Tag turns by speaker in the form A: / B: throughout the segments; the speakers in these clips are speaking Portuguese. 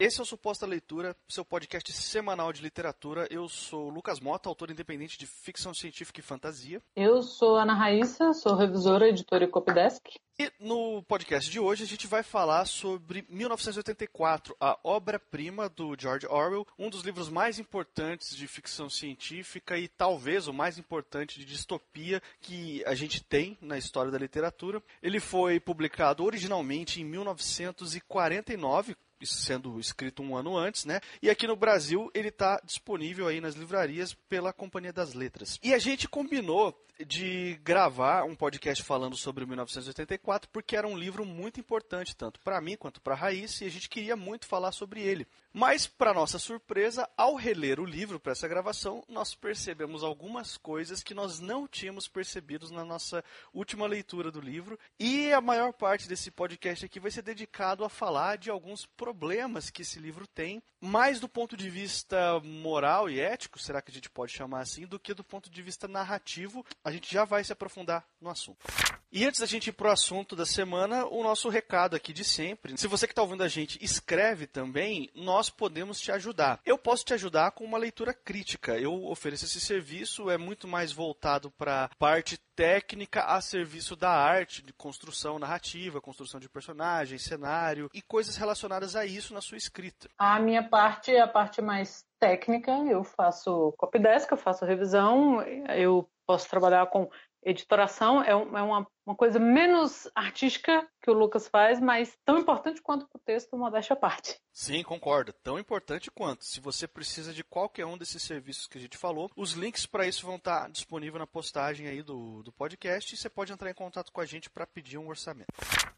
A: Esse é o Suposta Leitura, seu podcast semanal de literatura. Eu sou Lucas Mota, autor independente de ficção científica e fantasia.
B: Eu sou Ana Raíssa, sou revisora, editora e copydesk.
A: E no podcast de hoje a gente vai falar sobre 1984, a obra-prima do George Orwell, um dos livros mais importantes de ficção científica e talvez o mais importante de distopia que a gente tem na história da literatura. Ele foi publicado originalmente em 1949, sendo escrito um ano antes, né? E aqui no Brasil ele está disponível aí nas livrarias pela Companhia das Letras. E a gente combinou de gravar um podcast falando sobre 1984 porque era um livro muito importante tanto para mim quanto para a Raíssa e a gente queria muito falar sobre ele. Mas para nossa surpresa, ao reler o livro para essa gravação, nós percebemos algumas coisas que nós não tínhamos percebido na nossa última leitura do livro e a maior parte desse podcast aqui vai ser dedicado a falar de alguns problemas que esse livro tem, mais do ponto de vista moral e ético, será que a gente pode chamar assim, do que do ponto de vista narrativo. A gente já vai se aprofundar no assunto. E antes da gente ir pro assunto da semana, o nosso recado aqui de sempre. Se você que está ouvindo a gente escreve também, nós podemos te ajudar. Eu posso te ajudar com uma leitura crítica. Eu ofereço esse serviço, é muito mais voltado para parte técnica a serviço da arte, de construção narrativa, construção de personagens, cenário e coisas relacionadas a isso na sua escrita.
B: A minha parte é a parte mais técnica, eu faço copydesk, eu faço revisão, eu posso trabalhar com editoração é, é uma, uma, coisa menos artística que o Lucas faz, mas tão importante quanto o texto, modéstia à parte.
A: Sim, concordo. Tão importante quanto. Se você precisa de qualquer um desses serviços que a gente falou, os links para isso vão estar disponíveis na postagem aí do, do podcast e você pode entrar em contato com a gente para pedir um orçamento.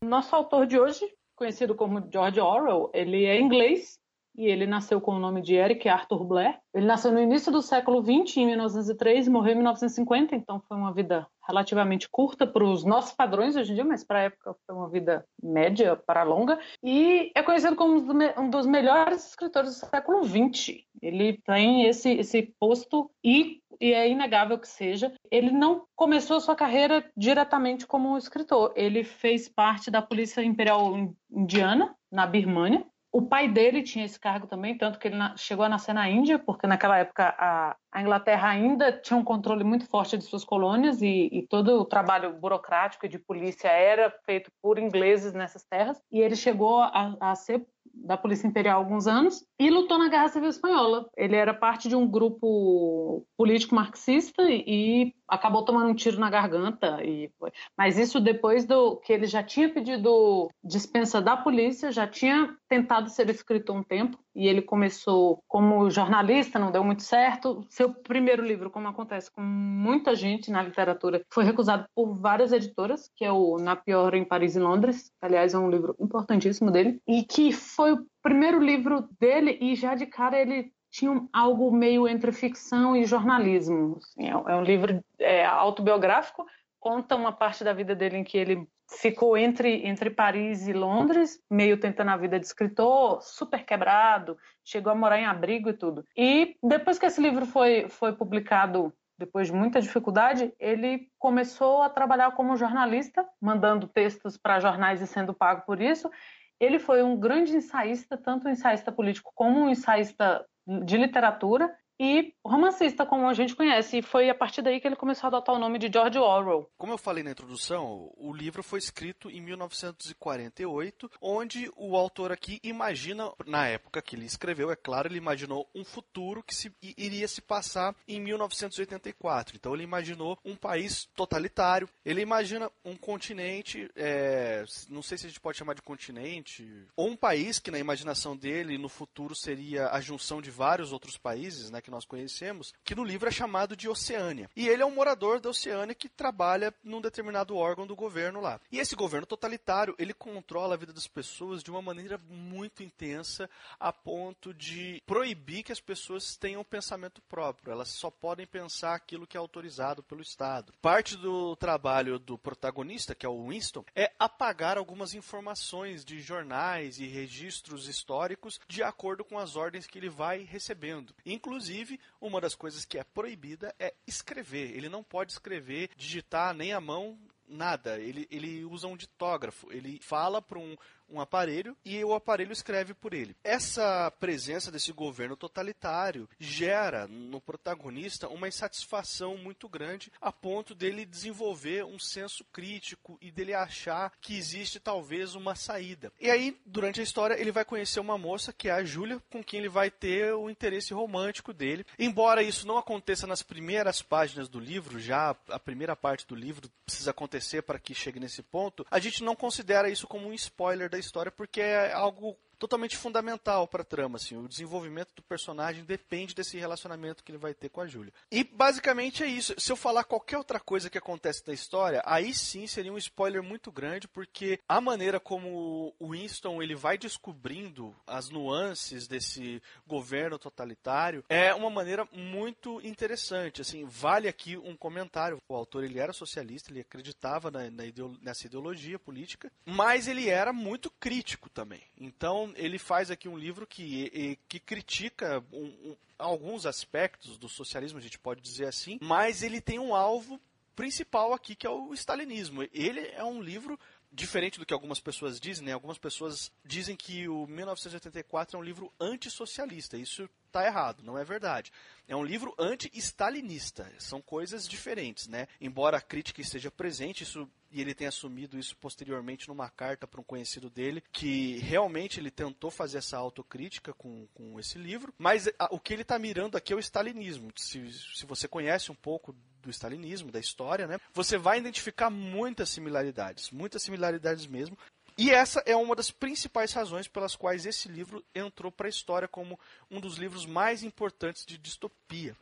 B: Nosso autor de hoje, conhecido como George Orwell, ele é inglês e ele nasceu com o nome de Eric Arthur Blair. Ele nasceu no início do século XX, em 1903, e morreu em 1950, então foi uma vida relativamente curta para os nossos padrões hoje em dia, mas para a época foi uma vida média para longa. E é conhecido como um dos melhores escritores do século XX. Ele tem esse, esse posto e, e é inegável que seja. Ele não começou sua carreira diretamente como escritor. Ele fez parte da Polícia Imperial Indiana, na Birmânia, o pai dele tinha esse cargo também, tanto que ele chegou a nascer na Índia, porque naquela época a, a Inglaterra ainda tinha um controle muito forte de suas colônias e, e, todo o trabalho burocrático e de polícia era feito por ingleses nessas terras. E ele chegou a, a ser da Polícia Imperial há alguns anos e lutou na Guerra Civil Espanhola. Ele era parte de um grupo político marxista e, e acabou tomando um tiro na garganta. E, mas isso depois do que ele já tinha pedido dispensa da polícia, já tinha tentado ser escritor um tempo e ele começou como jornalista, não deu muito certo. Seu primeiro livro, como acontece com muita gente na literatura, foi recusado por várias editoras, que é o Na Pior em Paris e Londres, aliás é um livro importantíssimo dele, e que foi o primeiro livro dele e já de cara ele tinha algo meio entre ficção e jornalismo. Assim, é, um livro é, autobiográfico, conta uma parte da vida dele em que ele ficou entre, entre Paris e Londres, meio tentando a vida de escritor, super quebrado, chegou a morar em abrigo e tudo. E depois que esse livro foi, foi publicado, depois de muita dificuldade, ele começou a trabalhar como jornalista, mandando textos para jornais e sendo pago por isso. Ele foi um grande ensaísta, tanto um ensaísta político como um ensaísta de literatura, e romancista, como a gente conhece. E foi a partir daí que ele começou a adotar o nome de George Orwell.
A: Como eu falei na introdução, o livro foi escrito em 1948, onde o autor aqui imagina, na época que ele escreveu, é claro, ele imaginou um futuro que se, iria se passar em 1984. Então ele imaginou um país totalitário, ele imagina um continente, é, não sei se a gente pode chamar de continente, ou um país que na imaginação dele no futuro seria a junção de vários outros países, né? Que nós conhecemos, que no livro é chamado de Oceânia. E ele é um morador da Oceânia que trabalha num determinado órgão do governo lá. E esse governo totalitário, ele controla a vida das pessoas de uma maneira muito intensa, a ponto de proibir que as pessoas tenham pensamento próprio. Elas só podem pensar aquilo que é autorizado pelo Estado. Parte do trabalho do protagonista, que é o Winston, é apagar algumas informações de jornais e registros históricos de acordo com as ordens que ele vai recebendo. Inclusive, Inclusive, uma das coisas que é proibida é escrever. Ele não pode escrever, digitar nem a mão, nada. Ele, ele usa um ditógrafo. Ele fala para um, um aparelho e o aparelho escreve por ele. Essa presença desse governo totalitário gera no protagonista uma insatisfação muito grande a ponto dele desenvolver um senso crítico e dele achar que existe talvez uma saída. E aí, durante a história, ele vai conhecer uma moça que é a Júlia, com quem ele vai ter o interesse romântico dele. Embora isso não aconteça nas primeiras páginas do livro, já a primeira parte do livro precisa acontecer para que chegue nesse ponto, a gente não considera isso como um spoiler da história porque é algo totalmente fundamental para a trama, assim. O desenvolvimento do personagem depende desse relacionamento que ele vai ter com a Júlia. E basicamente é isso. Se eu falar qualquer outra coisa que acontece da história, aí sim seria um spoiler muito grande, porque a maneira como o Winston ele vai descobrindo as nuances desse governo totalitário é uma maneira muito interessante. Assim, vale aqui um comentário. O autor ele era socialista, ele acreditava na, na ideolo nessa ideologia política, mas ele era muito crítico também. Então ele faz aqui um livro que, que critica um, um, alguns aspectos do socialismo, a gente pode dizer assim, mas ele tem um alvo principal aqui que é o stalinismo. Ele é um livro diferente do que algumas pessoas dizem, né? Algumas pessoas dizem que o 1984 é um livro antissocialista. Isso está errado, não é verdade. É um livro anti-stalinista. São coisas diferentes, né? Embora a crítica esteja presente, isso e ele tem assumido isso posteriormente numa carta para um conhecido dele, que realmente ele tentou fazer essa autocrítica com, com esse livro, mas a, o que ele está mirando aqui é o stalinismo. Se, se você conhece um pouco do stalinismo, da história, né, você vai identificar muitas similaridades, muitas similaridades mesmo, e essa é uma das principais razões pelas quais esse livro entrou para a história como um dos livros mais importantes de distopia.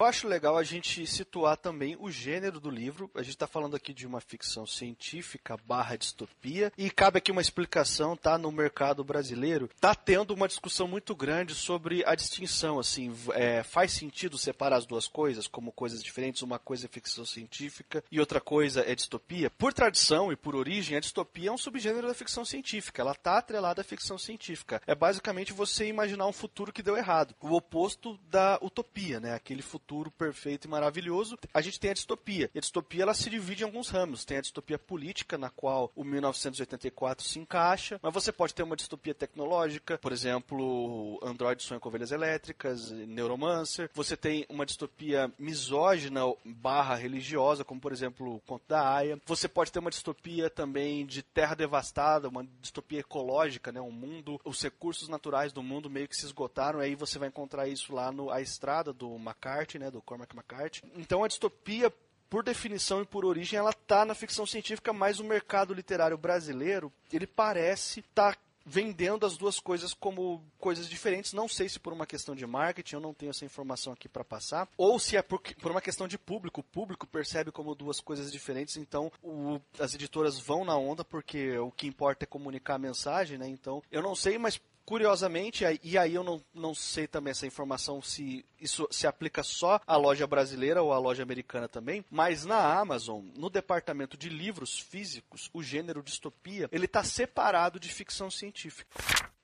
A: Eu acho legal a gente situar também o gênero do livro. A gente está falando aqui de uma ficção científica barra distopia. E cabe aqui uma explicação, tá? No mercado brasileiro, tá tendo uma discussão muito grande sobre a distinção, assim, é, faz sentido separar as duas coisas como coisas diferentes? Uma coisa é ficção científica e outra coisa é distopia? Por tradição e por origem, a distopia é um subgênero da ficção científica. Ela tá atrelada à ficção científica. É basicamente você imaginar um futuro que deu errado. O oposto da utopia, né? Aquele futuro perfeito e maravilhoso, a gente tem a distopia. E a distopia ela se divide em alguns ramos. Tem a distopia política, na qual o 1984 se encaixa, mas você pode ter uma distopia tecnológica, por exemplo, Android sonha com ovelhas elétricas, Neuromancer. Você tem uma distopia misógina barra religiosa, como por exemplo o Conto da Aya. Você pode ter uma distopia também de terra devastada, uma distopia ecológica, né? Um mundo, os recursos naturais do mundo meio que se esgotaram, aí você vai encontrar isso lá no A Estrada do McCarthy, né, do Cormac McCarthy. Então a distopia por definição e por origem, ela está na ficção científica, mas o mercado literário brasileiro, ele parece estar tá vendendo as duas coisas como coisas diferentes. Não sei se por uma questão de marketing, eu não tenho essa informação aqui para passar, ou se é por, por, uma questão de público. O público percebe como duas coisas diferentes, então o, as editoras vão na onda porque o que importa é comunicar a mensagem, né? Então, eu não sei, mas Curiosamente, e aí eu não, não sei também essa informação se isso se aplica só à loja brasileira ou à loja americana também, mas na Amazon, no departamento de livros físicos, o gênero distopia, ele está separado de ficção científica.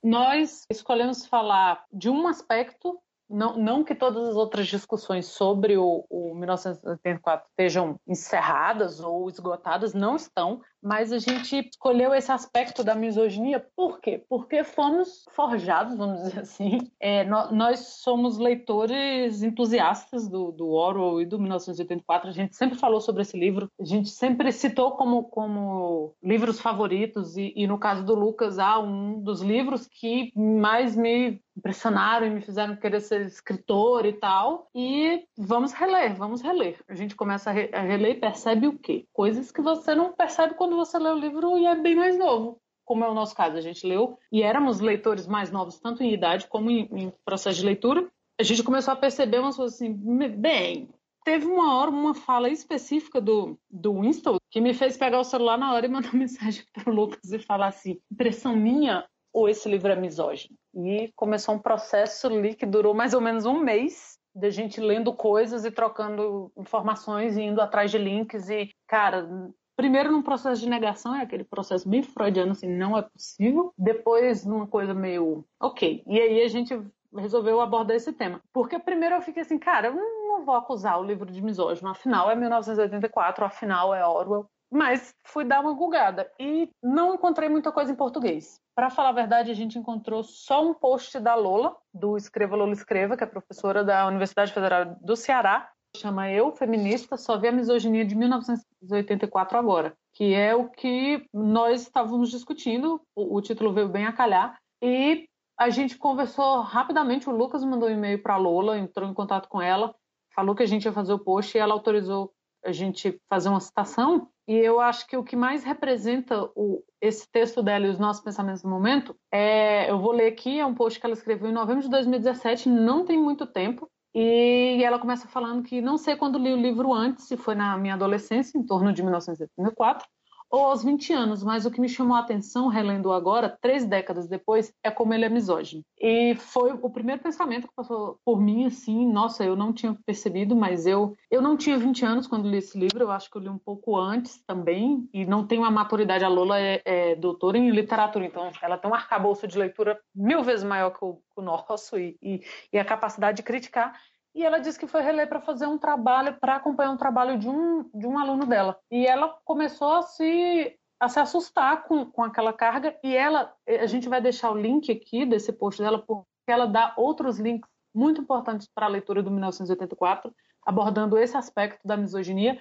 B: Nós escolhemos falar de um aspecto não, não que todas as outras discussões sobre o, o 1984 estejam encerradas ou esgotadas, não estão, mas a gente escolheu esse aspecto da misoginia, por quê? Porque fomos forjados, vamos dizer assim. É, nós, nós, somos leitores entusiastas do, do Orwell e do 1984, a gente sempre falou sobre esse livro, a gente sempre citou como, como livros favoritos, e, e no caso do Lucas, há um dos livros que mais me impressionaram e me fizeram querer ser escritor e tal. E vamos reler, vamos reler. A gente começa a, re a reler e percebe o quê? Coisas que você não percebe quando você lê o livro e é bem mais novo. Como é o nosso caso, a gente leu e éramos leitores mais novos, tanto em idade como em, em processo de leitura. A gente começou a perceber umas coisas assim, bem, teve uma hora, uma fala específica do, do Winston que me fez pegar o celular na hora e mandar mensagem para o Lucas e falar assim: impressão minha ou esse livro é misógino? E começou um processo ali que durou mais ou menos um mês de gente lendo coisas e trocando informações e indo atrás de links e, cara, primeiro num processo de negação, é aquele processo bem freudiano, assim, não é possível. Depois numa coisa meio, ok. E aí a gente resolveu abordar esse tema. Porque primeiro eu fiquei assim, cara, eu não vou acusar o livro de misógino, afinal é 1984, afinal é Orwell. Mas fui dar uma gulgada e não encontrei muita coisa em português. Para falar a verdade, a gente encontrou só um post da Lola, do Escreva Lola Escreva, que é professora da Universidade Federal do Ceará, chama Eu, Feminista, só vê a misoginia de 1984 agora, que é o que nós estávamos discutindo, o, o título veio bem a calhar, e a gente conversou rapidamente, o Lucas mandou um e-mail para a Lola, entrou em contato com ela, falou que a gente ia fazer o post e ela autorizou a gente fazer uma citação, e eu acho que o que mais representa o, esse texto dela e os nossos pensamentos no momento é, eu vou ler aqui, é um post que ela escreveu em novembro de 2017, não tem muito tempo, e ela começa falando que não sei quando li o livro antes, se foi na minha adolescência, em torno de 1974, ou aos 20 anos, mas o que me chamou a atenção, relendo agora, três décadas depois, é como ele é misógino. E foi o primeiro pensamento que passou por mim, assim, nossa, eu não tinha percebido, mas eu, eu não tinha 20 anos quando li esse livro, eu acho que eu li um pouco antes também, e não tenho a maturidade, a Lola é, é doutora em literatura, então ela tem um arcabouço de leitura mil vezes maior que o, que o nosso, e, e, e a capacidade de criticar, e ela disse que foi reler para fazer um trabalho, para acompanhar um trabalho de um, de um aluno dela. E ela começou a se, a se assustar com, com aquela carga, e ela, a gente vai deixar o link aqui desse post dela, porque ela dá outros links muito importantes para a leitura do 1984, abordando esse aspecto da misoginia,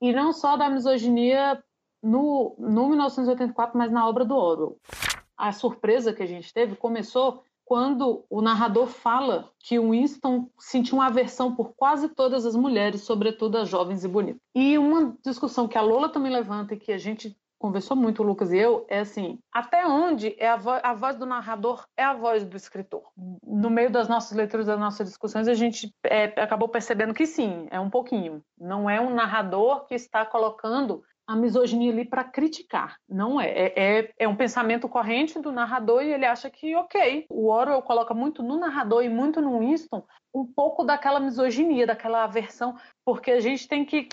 B: e não só da misoginia no, no 1984, mas na obra do Orwell. A surpresa que a gente teve começou quando o narrador fala que o Winston sentiu uma aversão por quase todas as mulheres, sobretudo as jovens e bonitas. E uma discussão que a Lola também levanta e que a gente conversou muito, o Lucas e eu, é assim: até onde é a, vo a voz do narrador é a voz do escritor? No meio das nossas leituras, das nossas discussões, a gente é, acabou percebendo que sim, é um pouquinho. Não é um narrador que está colocando a misoginia ali para criticar. Não é. é. é. É um pensamento corrente do narrador e ele acha que, ok. O Orwell coloca muito no narrador e muito no Winston um pouco daquela misoginia, daquela aversão, porque a gente tem que,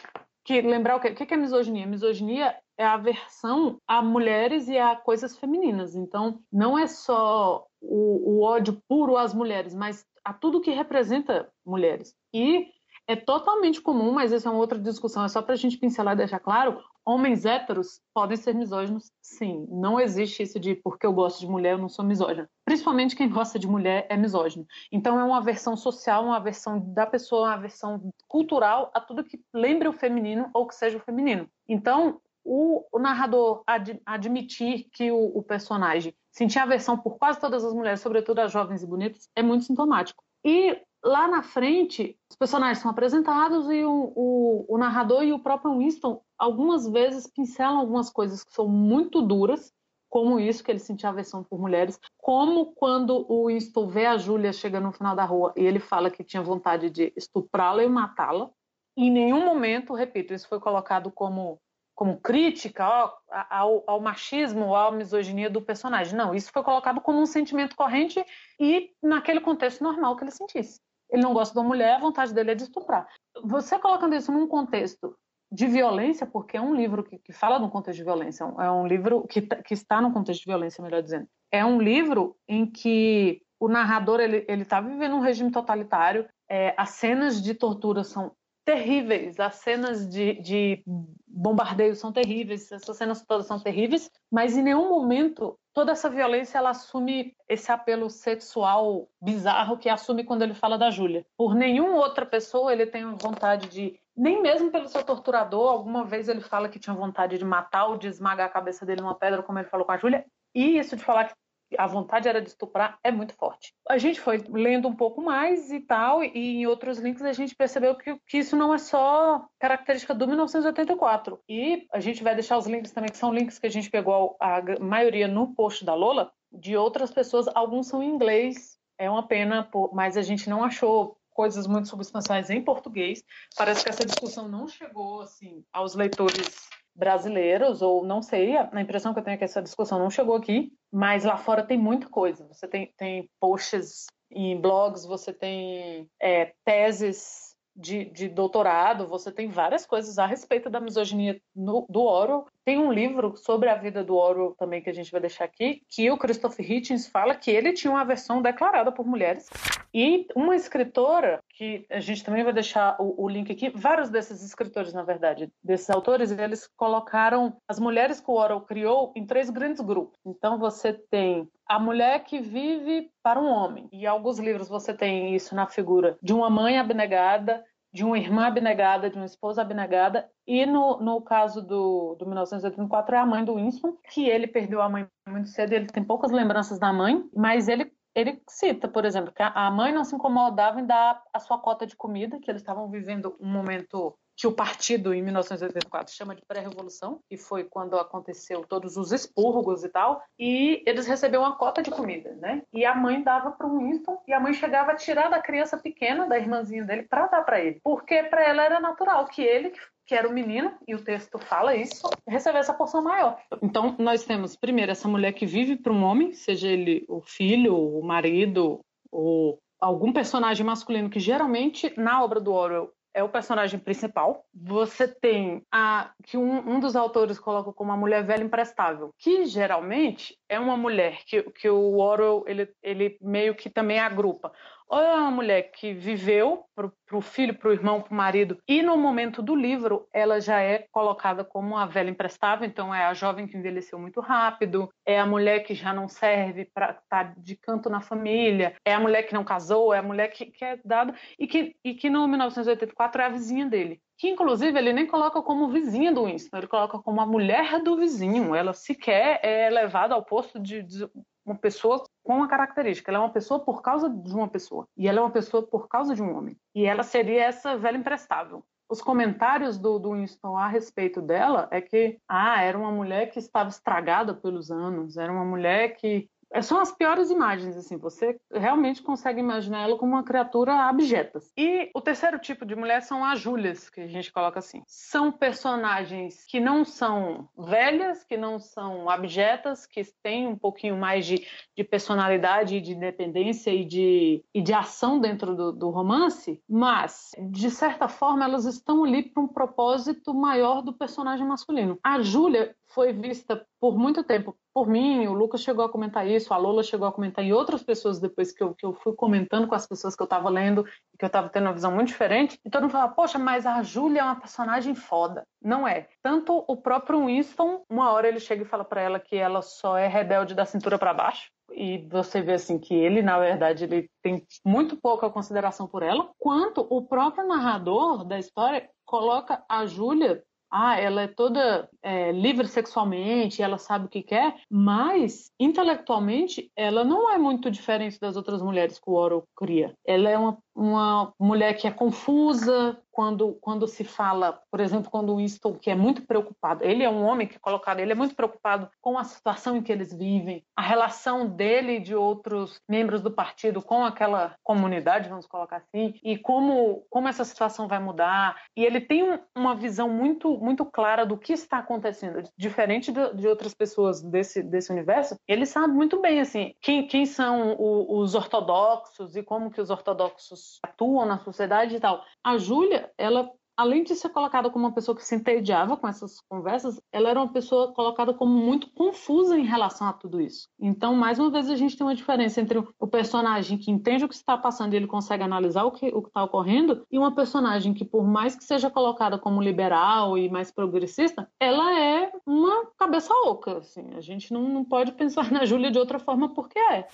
B: que lembrar o quê? O que é misoginia? Misoginia é a aversão a mulheres e a coisas femininas. Então, não é só o, o ódio puro às mulheres, mas a tudo que representa mulheres. E é totalmente comum, mas essa é uma outra discussão, é só para a gente pincelar e deixar claro, homens héteros podem ser misóginos, sim. Não existe isso de porque eu gosto de mulher, eu não sou misógina. Principalmente quem gosta de mulher é misógino. Então é uma versão social, uma versão da pessoa, uma versão cultural a tudo que lembre o feminino ou que seja o feminino. Então, o, o narrador ad, admitir que o, o personagem sentia aversão por quase todas as mulheres, sobretudo as jovens e bonitas, é muito sintomático. E lá na frente, os personagens são apresentados e o, o, o, narrador e o próprio Winston algumas vezes pincelam algumas coisas que são muito duras, como isso, que ele sentia aversão por mulheres, como quando o Winston vê a Júlia chegando no final da rua e ele fala que tinha vontade de estuprá-la e matá-la. Em nenhum momento, repito, isso foi colocado como como crítica ó, ao, ao, machismo, à misoginia do personagem. Não, isso foi colocado como um sentimento corrente e naquele contexto normal que ele sentisse. Ele não gosta da mulher, a vontade dele é de estuprar. Você colocando isso num contexto de violência, porque é um livro que, que fala de um contexto de violência, é um livro que, que está num contexto de violência, melhor dizendo. É um livro em que o narrador ele está vivendo um regime totalitário, é, as cenas de tortura são terríveis, as cenas de, de bombardeio são terríveis, essas cenas todas são terríveis, mas em nenhum momento toda essa violência ela assume esse apelo sexual bizarro que assume quando ele fala da Júlia. Por nenhuma outra pessoa ele tem vontade de nem mesmo pelo seu torturador, alguma vez ele fala que tinha vontade de matar ou de esmagar a cabeça dele numa pedra, como ele falou com a Júlia. E isso de falar que a vontade era de estuprar é muito forte. A gente foi lendo um pouco mais e tal, e em outros links a gente percebeu que, que isso não é só característica do 1984. E a gente vai deixar os links também, que são links que a gente pegou a, maioria no post da Lola, de outras pessoas, alguns são em inglês, é uma pena, mas a gente não achou coisas muito substanciais em português. Parece que essa discussão não chegou assim aos leitores brasileiros, ou não sei, a impressão que eu tenho é que essa discussão não chegou aqui, mas lá fora tem muita coisa. Você tem, tem posts em blogs, você tem é, teses de, de, doutorado, você tem várias coisas a respeito da misoginia no, do Oro. Tem um livro sobre a vida do Orwell também que a gente vai deixar aqui, que o Christopher Hitchens fala que ele tinha uma versão declarada por mulheres. E uma escritora, que a gente também vai deixar o, o link aqui, vários desses escritores, na verdade, desses autores, eles colocaram as mulheres que o Orwell criou em três grandes grupos. Então você tem a mulher que vive para um homem. E alguns livros você tem isso na figura de uma mãe abnegada, de uma irmã abnegada, de uma esposa abnegada, e no, no caso do, do 1984 é a mãe do Winston, que ele perdeu a mãe muito cedo, ele tem poucas lembranças da mãe, mas ele ele cita, por exemplo, que a mãe não se incomodava em dar a sua cota de comida, que eles estavam vivendo um momento que o partido, em 1984, chama de pré-revolução, e foi quando aconteceu todos os expurgos e tal, e eles receberam uma cota de comida, né? E a mãe dava para o Winston, e a mãe chegava a tirar da criança pequena, da irmãzinha dele, para dar para ele, porque para ela era natural que ele, que era o menino, e o texto fala isso, receber essa porção maior. Então, nós temos, primeiro, essa mulher que vive para um homem, seja ele o filho, o marido, ou algum personagem masculino que geralmente na obra do Orwell é o personagem principal. Você tem a que um, um, dos autores coloca como uma mulher velha imprestável, que geralmente é uma mulher que, que o Orwell ele, ele meio que também agrupa ou é uma mulher que viveu para o filho, para o irmão, para o marido, e no momento do livro ela já é colocada como a velha imprestável, então é a jovem que envelheceu muito rápido, é a mulher que já não serve para estar tá de canto na família, é a mulher que não casou, é a mulher que, que é dada, e que, e que no 1984 é a vizinha dele que inclusive ele nem coloca como vizinha do Winston, ele coloca como a mulher do vizinho. Ela sequer é levada ao posto de, de uma pessoa com uma característica. Ela é uma pessoa por causa de uma pessoa. E ela é uma pessoa por causa de um homem. E ela seria essa velha imprestável. Os comentários do, do Winston a respeito dela é que, ah, era uma mulher que estava estragada pelos anos, era uma mulher que são as piores imagens, assim, você realmente consegue imaginar ela como uma criatura abjeta. E o terceiro tipo de mulher são as Júlias, que a gente coloca assim. São personagens que não são velhas, que não são abjetas, que têm um pouquinho mais de, de personalidade, de independência e de, e de ação dentro do, do romance, mas, de certa forma, elas estão ali para um propósito maior do personagem masculino. A Júlia foi vista por muito tempo por mim, o Lucas chegou a comentar isso, a Lola chegou a comentar e outras pessoas depois que eu, que eu fui comentando com as pessoas que eu estava lendo e que eu estava tendo uma visão muito diferente, e todo mundo falava, poxa, mas a Júlia é uma personagem foda. Não é. Tanto o próprio Winston, uma hora ele chega e fala para ela que ela só é rebelde da cintura para baixo, e você vê assim que ele, na verdade, ele tem muito pouca consideração por ela, quanto o próprio narrador da história coloca a Júlia ah, ela é toda é, livre sexualmente, ela sabe o que quer, mas intelectualmente ela não é muito diferente das outras mulheres que o Oro cria. Ela é uma, uma mulher que é confusa, quando, quando se fala, por exemplo, quando o Winston, que é muito preocupado, ele é um homem que é colocado, ele é muito preocupado com a situação em que eles vivem, a relação dele e de outros membros do partido com aquela comunidade, vamos colocar assim, e como, como essa situação vai mudar. E ele tem um, uma visão muito, muito clara do que está acontecendo, diferente de, de, outras pessoas desse, desse universo. Ele sabe muito bem, assim, quem, quem são o, os ortodoxos e como que os ortodoxos atuam na sociedade e tal. A Júlia ela além de ser colocada como uma pessoa que se entediava com essas conversas, ela era uma pessoa colocada como muito confusa em relação a tudo isso. Então, mais uma vez, a gente tem uma diferença entre o personagem que entende o que está passando e ele consegue analisar o que está ocorrendo, e uma personagem que, por mais que seja colocada como liberal e mais progressista, ela é uma cabeça oca. Assim. A gente não, não pode pensar na Júlia de outra forma porque é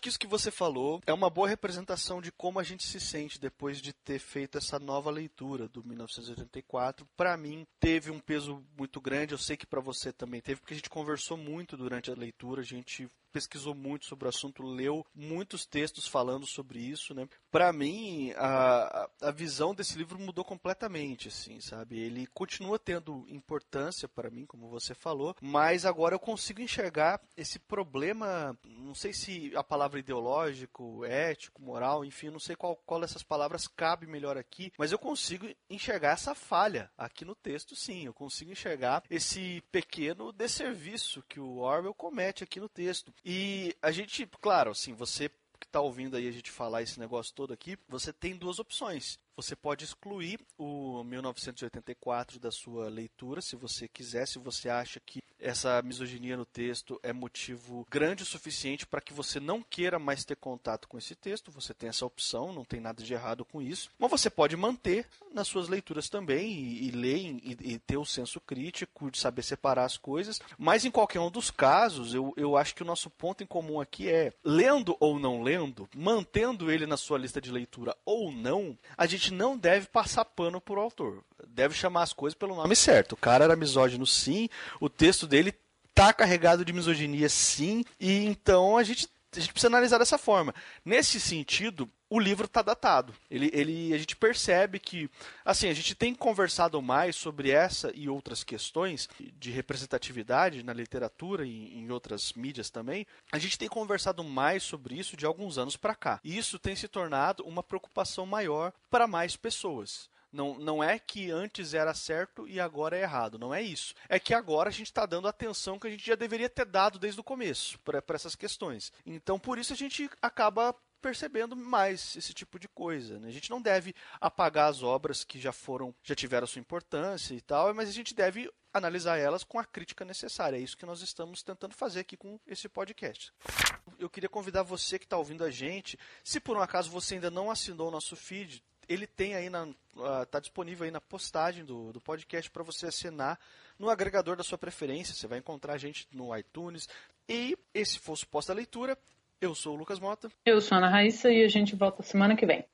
A: que isso que você falou é uma boa representação de como a gente se sente depois de ter feito essa nova leitura do 1984. Para mim, teve um peso muito grande. Eu sei que para você também teve, porque a gente conversou muito durante a leitura, a gente pesquisou muito sobre o assunto, leu muitos textos falando sobre isso, né? Para mim, a, a visão desse livro mudou completamente, assim, sabe? Ele continua tendo importância para mim, como você falou, mas agora eu consigo enxergar esse problema, não sei se a palavra ideológico, ético, moral, enfim, não sei qual, qual dessas palavras cabe melhor aqui, mas eu consigo enxergar essa falha aqui no texto, sim. Eu consigo enxergar esse pequeno desserviço que o Orwell comete aqui no texto. E a gente, claro, assim, você que está ouvindo aí a gente falar esse negócio todo aqui, você tem duas opções. Você pode excluir o 1984 da sua leitura, se você quiser, se você acha que essa misoginia no texto é motivo grande o suficiente para que você não queira mais ter contato com esse texto. Você tem essa opção, não tem nada de errado com isso. Mas você pode manter nas suas leituras também e, e ler e, e, ter o senso crítico de saber separar as coisas. Mas em qualquer um dos casos, eu, eu acho que o nosso ponto em comum aqui é, lendo ou não lendo, mantendo ele na sua lista de leitura ou não, a gente não deve passar pano por autor. Deve chamar as coisas pelo nome certo. O cara era misógino sim, o texto dele tá carregado de misoginia sim, e então a gente a gente precisa analisar dessa forma. Nesse sentido, o livro está datado. Ele, ele, a gente percebe que, assim, a gente tem conversado mais sobre essa e outras questões de representatividade na literatura e em outras mídias também. A gente tem conversado mais sobre isso de alguns anos para cá. E isso tem se tornado uma preocupação maior para mais pessoas. Não, não é que antes era certo e agora é errado. Não é isso. É que agora a gente está dando atenção que a gente já deveria ter dado desde o começo para essas questões. Então, por isso a gente acaba percebendo mais esse tipo de coisa. Né? A gente não deve apagar as obras que já foram, já tiveram sua importância e tal, mas a gente deve analisar elas com a crítica necessária. É isso que nós estamos tentando fazer aqui com esse podcast. Eu queria convidar você que está ouvindo a gente, se por um acaso você ainda não assinou o nosso feed, ele tem aí na está uh, disponível aí na postagem do, do podcast para você assinar no agregador da sua preferência. Você vai encontrar a gente no iTunes. E esse foi o Suposta Leitura. Eu sou o Lucas Mota.
B: Eu sou a Ana Raíssa e a gente volta semana que vem.